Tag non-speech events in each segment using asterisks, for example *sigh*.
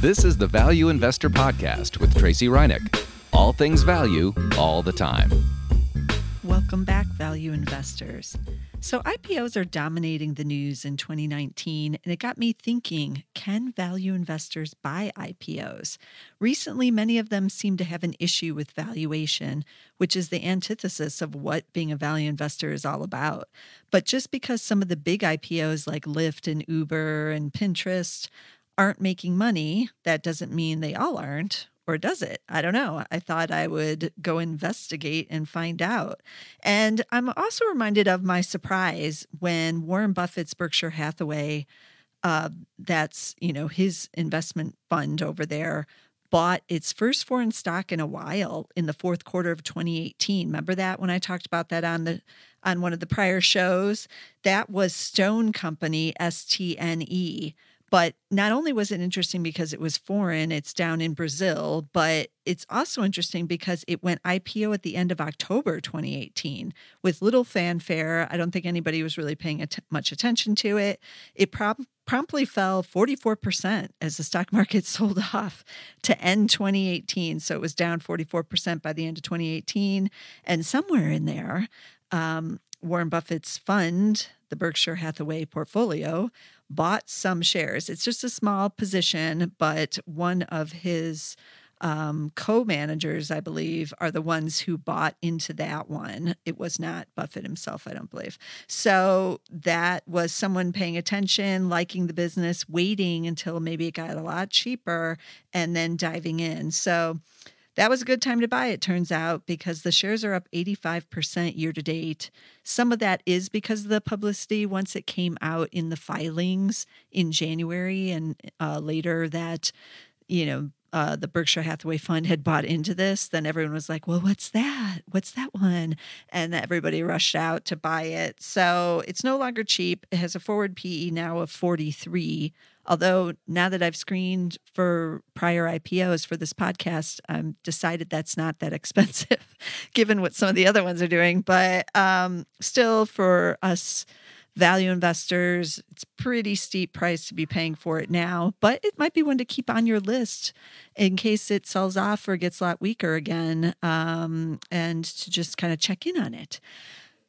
This is the Value Investor Podcast with Tracey Ryniec. All things value, all the time. Welcome back, value investors. So, IPOs are dominating the news in 2019, and it got me thinking can value investors buy IPOs? Recently, many of them seem to have an issue with valuation, which is the antithesis of what being a value investor is all about. But just because some of the big IPOs like Lyft and Uber and Pinterest aren't making money, that doesn't mean they all aren't. Or does it? I don't know. I thought I would go investigate and find out. And I'm also reminded of my surprise when Warren Buffett's Berkshire Hathaway, uh, that's, you know, his investment fund over there, bought its first foreign stock in a while in the fourth quarter of 2018. Remember that when I talked about that on the on one of the prior shows? That was Stone Company, S T N E. But not only was it interesting because it was foreign, it's down in Brazil, but it's also interesting because it went IPO at the end of October 2018 with little fanfare. I don't think anybody was really paying att- much attention to it. It prob- promptly fell 44% as the stock *laughs* market sold off to end 2018. So it was down 44% by the end of 2018. And somewhere in there, um, Warren Buffett's fund, the Berkshire Hathaway portfolio, bought some shares. It's just a small position, but one of his um, co managers, I believe, are the ones who bought into that one. It was not Buffett himself, I don't believe. So that was someone paying attention, liking the business, waiting until maybe it got a lot cheaper, and then diving in. So that was a good time to buy, it turns out, because the shares are up 85% year to date. Some of that is because of the publicity once it came out in the filings in January and uh, later that, you know, uh, the Berkshire Hathaway Fund had bought into this, then everyone was like, well, what's that? What's that one? And everybody rushed out to buy it. So it's no longer cheap. It has a forward PE now of 43. Although now that I've screened for prior IPOs for this podcast, I'm decided that's not that *laughs* expensive given what some of the other ones are doing. But um, still, for us, value investors, it's pretty steep price to be paying for it now, but it might be one to keep on your list in case it sells off or gets a lot weaker again, um, and to just kind of check in on it.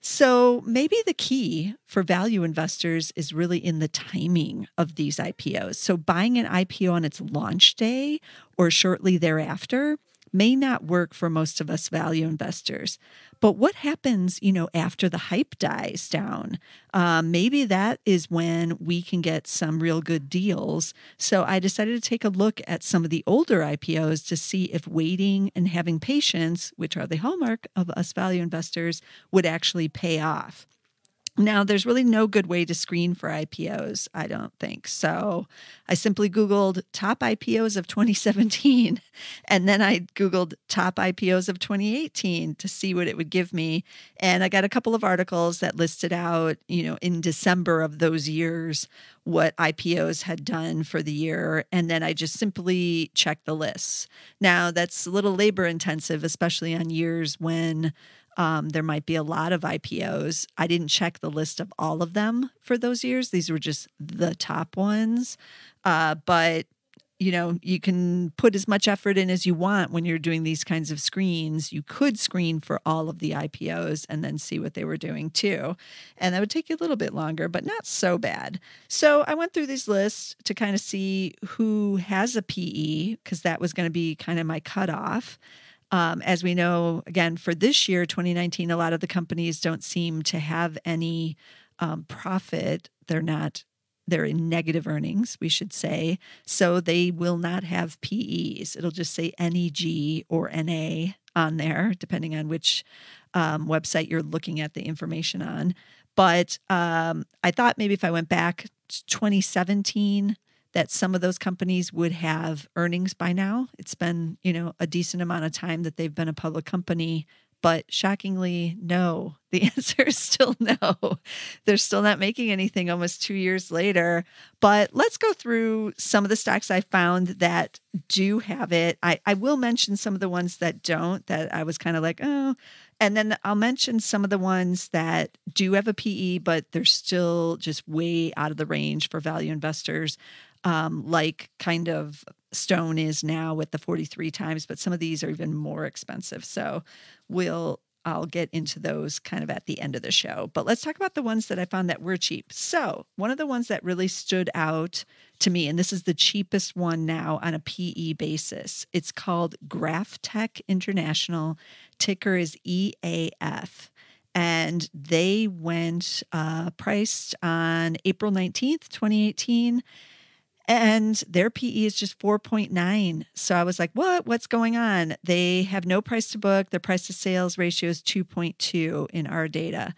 So maybe the key for value investors is really in the timing of these IPOs. So buying an IPO on its launch day or shortly thereafter may not work for most of us value investors. But what happens, you know, after the hype dies down? Um, maybe that is when we can get some real good deals. So I decided to take a look at some of the older IPOs to see if waiting and having patience, which are the hallmark of us value investors, would actually pay off. Now, there's really no good way to screen for IPOs, I don't think. So I simply Googled top IPOs of *laughs* 2017, and then I Googled top IPOs of 2018 to see what it would give me. And I got a couple of articles that listed out, you know, in December of those years, what IPOs had done for the year. And then I just simply checked the lists. Now, that's a little labor intensive, especially on years when um, there might be a lot of IPOs. I didn't check the list of all of them for those years. These were just the top ones. Uh, but you know, you can put as much effort in as you want when you're doing these kinds of screens. You could screen for all of the IPOs and then see what they were doing too. And that would take you a little bit longer, but not so bad. So I went through these lists to kind of see who has a PE, because that was going to be kind of my cutoff. Um, as we know, again, for this year, 2019, a lot of the companies don't seem to have any um, profit. They're not, they're in negative earnings, we should say. So they will not have PEs. It'll just say NEG or NA on there, depending on which um, website you're looking at the information on. But um, I thought maybe if I went back to 2017, that some of those companies would have earnings by now. It's been, you know, a decent amount of time that they've been a public company, but shockingly, no. *laughs* The answer is still no. They're still not making anything almost two years later. But let's go through some of the stocks I found that do have it. I, I will mention some of the ones that don't, that I was kind of like, oh. And then I'll mention some of the ones that do have a PE, but they're still just way out of the range for value investors um, like kind of Stone is now with the 43 times, but some of these are even more expensive. So we'll I'll get into those kind of at the end of the show. But let's talk about the ones that I found that were cheap. So, one of the ones that really stood out to me, and this is the cheapest one now on a PE basis, it's called GrafTech International. Ticker is EAF. And they went uh, priced on April 19th, 2018 and their PE is just 4.9. So I was like, what? What's going on? They have no price to book. Their price to sales ratio is 2.2 in our data.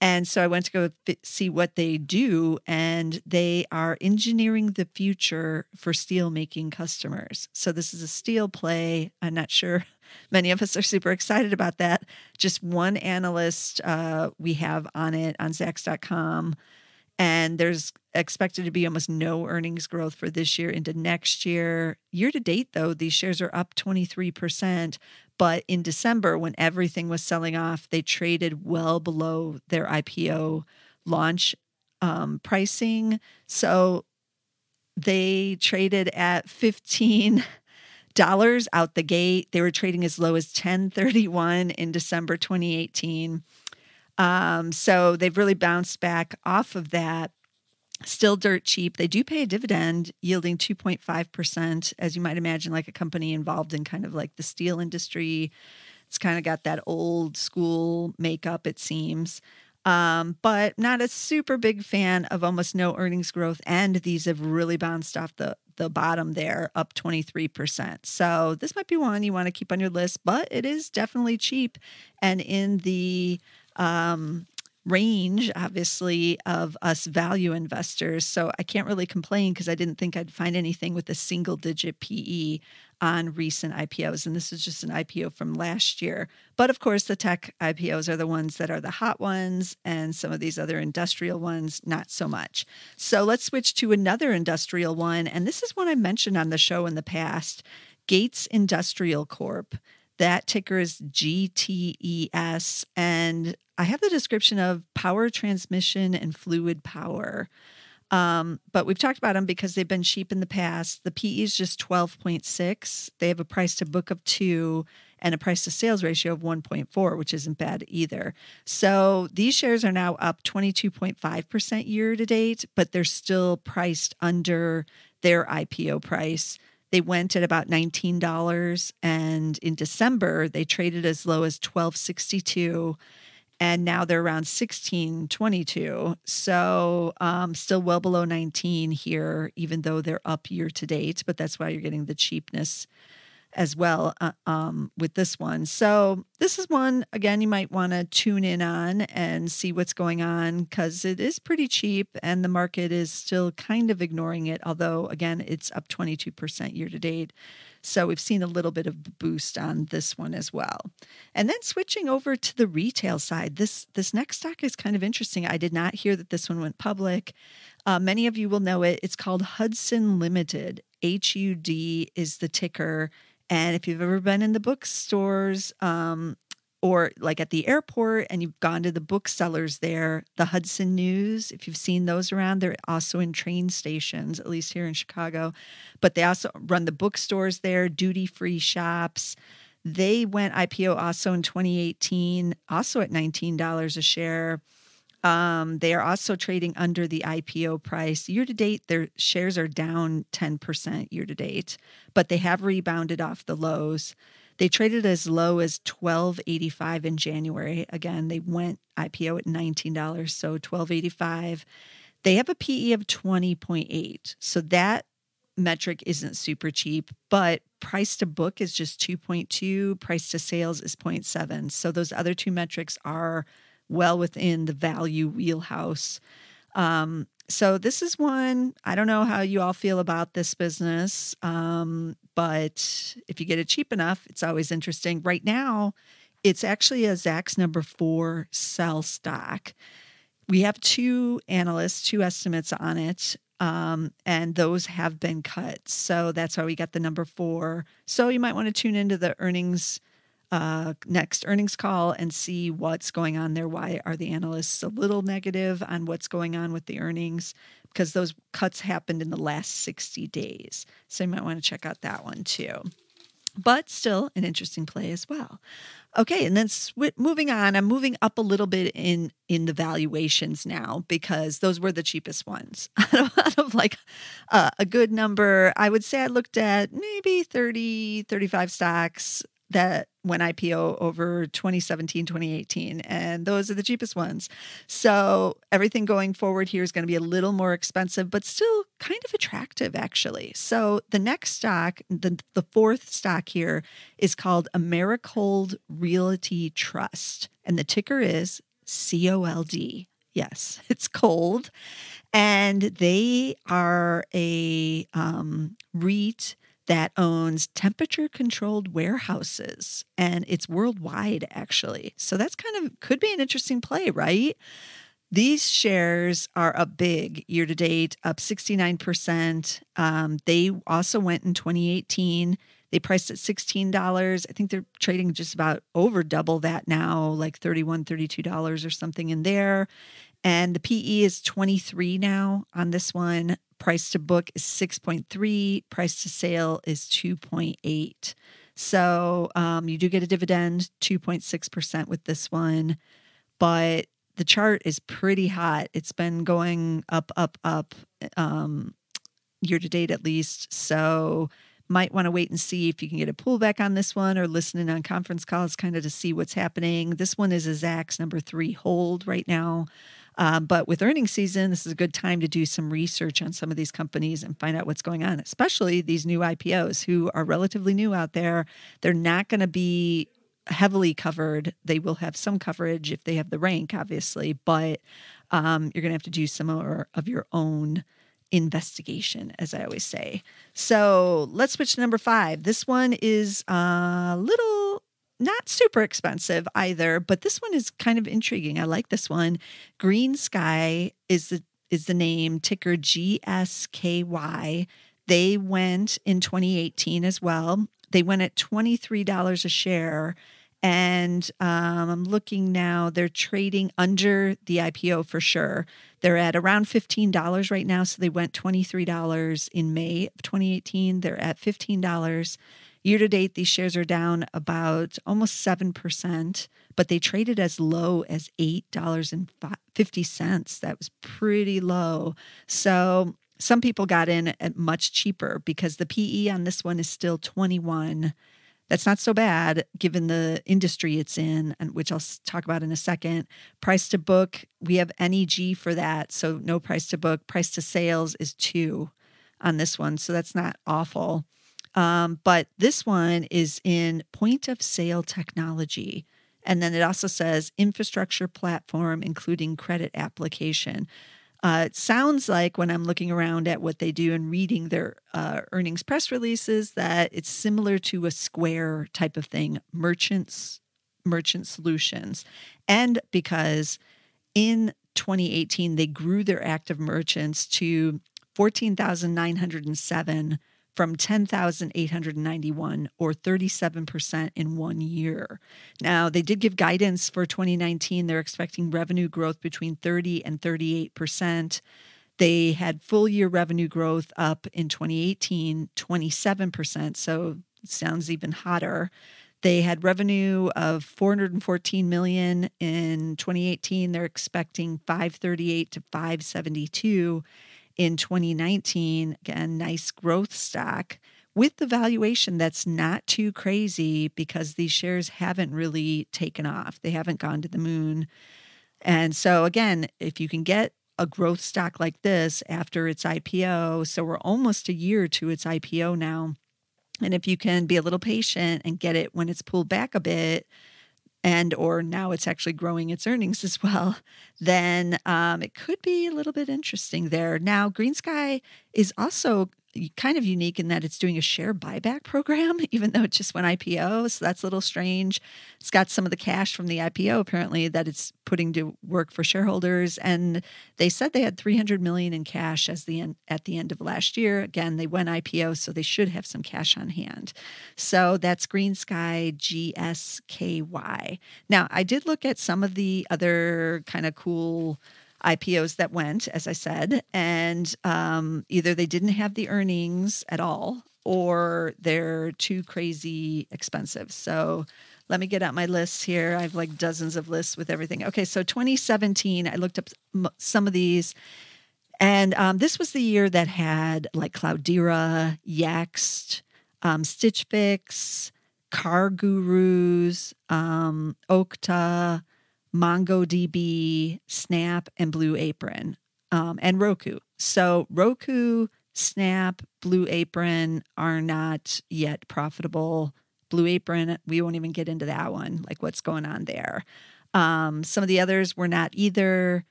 And so I went to go see what they do, and they are engineering the future for steel making customers. So this is a steel play. I'm not sure *laughs* many of us are super excited about that. Just one analyst uh, we have on it on Zacks.com and there's expected to be almost no earnings growth for this year into next year. Year to date, though, these shares are up 23%. But in December, when everything was selling off, they traded well below their IPO launch um, pricing. So they traded at 15 dollars out the gate. They were trading as low as 1031 in December 2018. Um, so they've really bounced back off of that. Still dirt cheap. They do pay a dividend yielding 2.5%, as you might imagine, like a company involved in kind of like the steel industry. It's kind of got that old school makeup, it seems. Um, but not a super big fan of almost no earnings growth. And these have really bounced off the, the bottom there, up 23%. So this might be one you want to keep on your list, but it is definitely cheap. And in the um, range, obviously, of us value investors. So I can't really complain because I didn't think I'd find anything with a single digit PE on recent IPOs. And this is just an IPO from last year. But of course, the tech IPOs are the ones that are the hot ones, and some of these other industrial ones, not so much. So let's switch to another industrial one. And this is one I mentioned on the show in the past Gates Industrial Corp. That ticker is GTES. And I have the description of power transmission and fluid power. Um, but we've talked about them because they've been cheap in the past. The PE is just 12.6. They have a price to book of two and a price to sales ratio of 1.4, which isn't bad either. So these shares are now up 22.5% year to date, but they're still priced under their IPO price. They went at about $19 and in December they traded as low as 1262 and now they're around 1622 so um, still well below 19 here even though they're up year to date but that's why you're getting the cheapness as well uh, um, with this one. So, this is one, again, you might want to tune in on and see what's going on because it is pretty cheap and the market is still kind of ignoring it, although, again, it's up 22% year to date. So, we've seen a little bit of boost on this one as well. And then switching over to the retail side, this, this next stock is kind of interesting. I did not hear that this one went public. Uh, many of you will know it. It's called Hudson Limited. HUD is the ticker and if you've ever been in the bookstores um, or like at the airport and you've gone to the booksellers there, the Hudson News, if you've seen those around, they're also in train stations, at least here in Chicago. But they also run the bookstores there, duty free shops. They went IPO also in 2018, also at $19 a share. Um, they are also trading under the IPO price. Year to date, their shares are down 10% year to date, but they have rebounded off the lows. They traded as low as 12.85 in January. Again, they went IPO at $19, so 12.85. They have a PE of 20.8. So that metric isn't super cheap, but price to book is just 2.2, price to sales is 0.7. So those other two metrics are well within the value wheelhouse. Um, so this is one I don't know how you all feel about this business, um, but if you get it cheap enough, it's always interesting. Right now, it's actually a Zacks number four sell stock. We have two analysts, two estimates on it, um, and those have been cut. So that's why we got the number four. So you might want to tune into the earnings uh, next earnings call and see what's going on there. Why are the analysts a little negative on what's going on with the earnings? Because those cuts happened in the last 60 days. So you might want to check out that one too. But still an interesting play as well. Okay, and then sw- moving on, I'm moving up a little bit in in the valuations now because those were the cheapest ones *laughs* out of like uh, a good number. I would say I looked at maybe 30, 35 stocks that went IPO over 2017, 2018, and those are the cheapest ones. So everything going forward here is going to be a little more expensive, but still kind of attractive, actually. So the next stock, the, the fourth stock here, is called Americold Realty Trust, and the ticker is COLD. Yes, *laughs* it's cold. And they are a um, REIT that owns temperature controlled warehouses and it's worldwide actually. So that's kind of could be an interesting play, right? These shares are up big year to date, up 69%. Um, they also went in 2018. They priced at $16. I think they're trading just about over double that now, like $31, $32 or something in there. And the PE is 23 now on this one. Price to book is 6.3, price to sale is 2.8. So um, you do get a dividend, 2.6% with this one. But the chart is pretty hot. It's been going up, up, up um, year to date at least. So might want to wait and see if you can get a pullback on this one or listening on conference calls kind of to see what's happening. This one is a Zacks number three hold right now. Um, but with earnings season, this is a good time to do some research on some of these companies and find out what's going on, especially these new IPOs who are relatively new out there. They're not going to be heavily covered. They will have some coverage if they have the rank, obviously, but um, you're going to have to do some of your own investigation, as I always say. So let's switch to number five. This one is a little not super expensive either, but this one is kind of intriguing. I like this one. GreenSky is the is the name ticker GSKY. They went in 2018 as well. They went at $23 a share. And um, I'm looking now, they're trading under the IPO for sure. They're at around $15 right now. So they went $23 in May of 2018. They're at $15. Year to date, these shares are down about almost 7%, but they traded as low as $8.50. That was pretty low. So some people got in at much cheaper because the PE on this one is still 21. That's not so bad given the industry it's in, and which I'll talk about in a second. Price to book, we have NEG for that. So no price to book. Price to sales is two on this one. So that's not awful. Um, but this one is in point of sale technology. And then it also says infrastructure platform, including credit application. Uh, it sounds like when I'm looking around at what they do and reading their uh, earnings press releases that it's similar to a Square type of thing, merchants, merchant solutions. And because in 2018, they grew their active merchants to 14,907 from 10,891 or 37% in one year. Now, they did give guidance for 2019. They're expecting revenue growth between 30 and 38%. They had full year revenue growth up in 2018, 27%. So sounds even hotter. They had revenue of 414 million in 2018. They're expecting 538 to 572 in 2019. Again, nice growth stock with the valuation that's not too crazy because these shares haven't really taken off. They haven't gone to the moon. And so, again, if you can get a growth stock like this after its IPO, so we're almost a year to its IPO now. And if you can be a little patient and get it when it's pulled back a bit, and or now it's actually growing its earnings as well, *laughs* then um, it could be a little bit interesting there. Now, GreenSky is also kind of unique in that it's doing a share buyback program, *laughs* even though it just went IPO. So that's a little strange. It's got some of the cash from the IPO apparently that it's putting to work for shareholders. And they said they had 300 million in cash as the end, at the end of last year. Again, they went IPO, so they should have some cash on hand. So that's GreenSky GSKY. Now, I did look at some of the other kind of cool IPOs that went, as I said, and um, either they didn't have the earnings at all or they're too crazy expensive. So let me get out my lists here. I have like dozens of lists with everything. Okay, so 2017, I looked up some of these. And um, this was the year that had like Cloudera, Yext, um, Stitch Fix, CarGurus, um, Okta, MongoDB, Snap, and Blue Apron, um, and Roku. So Roku, Snap, Blue Apron are not yet profitable. Blue Apron, we won't even get into that one, like what's going on there. Um, some of the others were not either.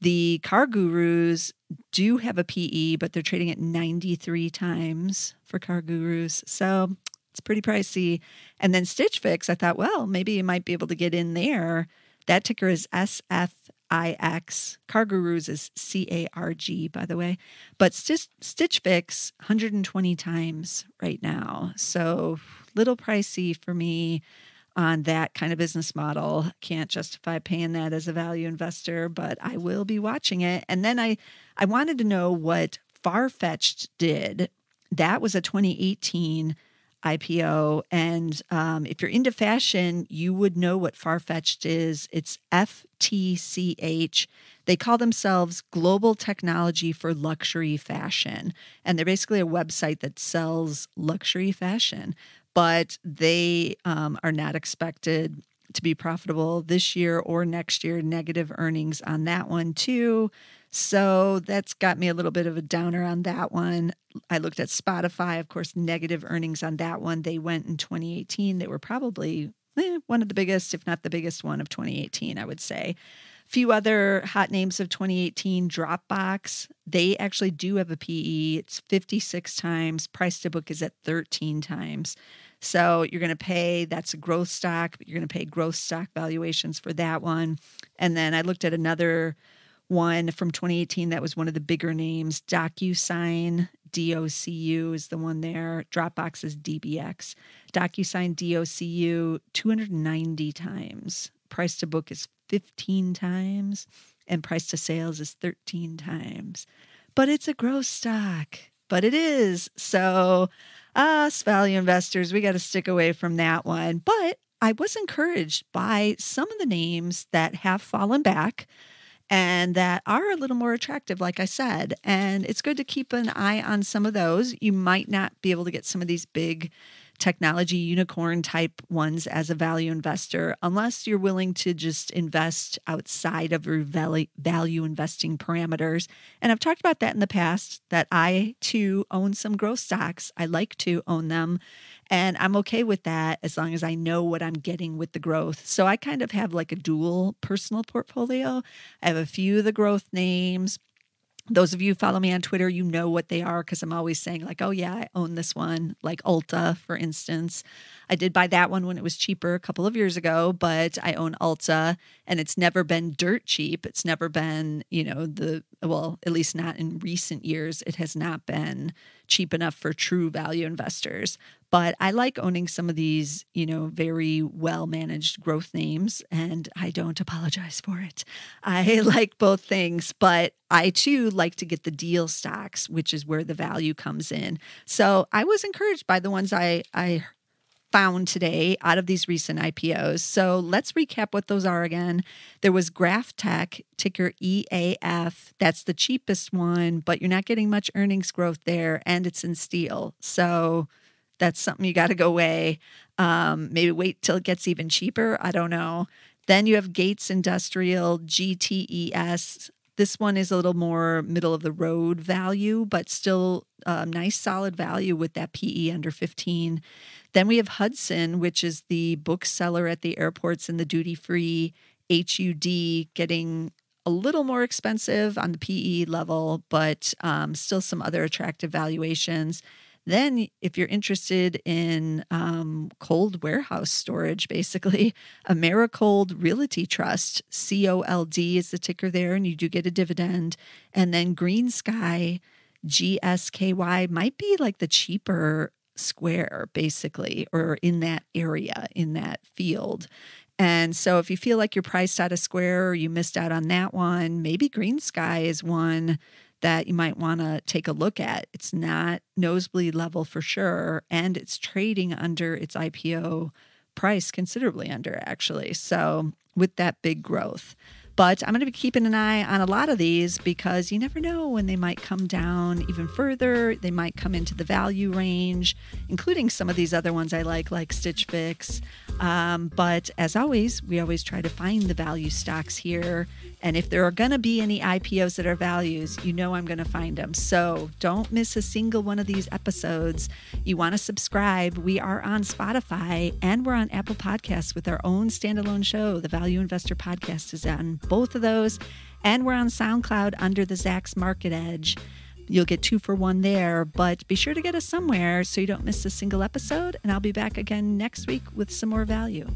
The CarGurus do have a PE, but they're trading at 93 times for CarGurus. So it's pretty pricey. And then Stitch Fix, I thought, well, maybe you might be able to get in there that ticker is SFIX. CarGurus is C A R G, by the way. But Stitch, Fix, 120 times right now. So little pricey for me on that kind of business model. Can't justify paying that as a value investor, but I will be watching it. And then I, I wanted to know what Farfetch did. That was a 2018 IPO. And um, if you're into fashion, you would know what Farfetch is. It's FTCH. They call themselves Global Technology for Luxury Fashion. And they're basically a website that sells luxury fashion, but they um, are not expected to be profitable this year or next year. Negative earnings on that one, too. So that's got me a little bit of a downer on that one. I looked at Spotify, of course, negative earnings on that one. They went in 2018. They were probably eh, one of the biggest, if not the biggest one of 2018, I would say. A few other hot names of 2018 Dropbox. They actually do have a PE. It's 56 times. Price to book is at 13 times. So you're going to pay, that's a growth stock, but you're going to pay growth stock valuations for that one. And then I looked at another one from 2018 that was one of the bigger names. DocuSign, DOCU is the one there. Dropbox is DBX. DocuSign, DOCU, 290 times. Price to book is 15 times, and price to sales is 13 times. But it's a growth stock, but it is. So, us value investors, we got to stick away from that one. But I was encouraged by some of the names that have fallen back and that are a little more attractive, like I said. And it's good to keep an eye on some of those. You might not be able to get some of these big technology unicorn type ones as a value investor unless you're willing to just invest outside of your value investing parameters. And I've talked about that in the past that I too own some growth stocks. I like to own them and I'm okay with that as long as I know what I'm getting with the growth. So I kind of have like a dual personal portfolio. I have a few of the growth names those of you follow me on Twitter, you know what they are because I'm always saying, like, oh, yeah, I own this one, like Ulta, for instance. I did buy that one when it was cheaper a couple of years ago, but I own Ulta and it's never been dirt cheap. It's never been, you know, the, well, at least not in recent years, it has not been cheap enough for true value investors. But I like owning some of these, you know, very well managed growth names, and I don't apologize for it. I *laughs* like both things, but I too like to get the deal stocks, which is where the value comes in. So I was encouraged by the ones I, I found today out of these recent IPOs. So let's recap what those are again. There was GrafTech, ticker EAF. That's the cheapest one, but you're not getting much earnings growth there, and it's in steel. So that's something you got to go away. Um, maybe wait till it gets even cheaper. I don't know. Then you have Gates Industrial, GTES. This one is a little more middle of the road value, but still a nice solid value with that PE under 15. Then we have Hudson, which is the bookseller at the airports and the duty free HUD, getting a little more expensive on the PE level, but um, still some other attractive valuations. Then, if you're interested in um, cold warehouse storage, basically, Americold Realty Trust, COLD is the ticker there, and you do get a dividend. And then GreenSky, GSKY, might be like the cheaper square, basically, or in that area, in that field. And so, if you feel like you're priced out of square or you missed out on that one, maybe GreenSky is one that you might want to take a look at. It's not nosebleed level for sure, and it's trading under its IPO price, considerably under actually. So, with that big growth. But I'm going to be keeping an eye on a lot of these because you never know when they might come down even further. They might come into the value range, including some of these other ones I like, like Stitch Fix. Um, but as always, we always try to find the value stocks here. And if there are going to be any IPOs that are values, you know I'm going to find them. So don't miss a single one of these episodes. You want to subscribe. We are on Spotify and we're on Apple Podcasts with our own standalone show. The Value Investor Podcast is on both of those. And we're on SoundCloud under the Zacks Market Edge. You'll get two for one there, but be sure to get us somewhere so you don't miss a single episode. And I'll be back again next week with some more value.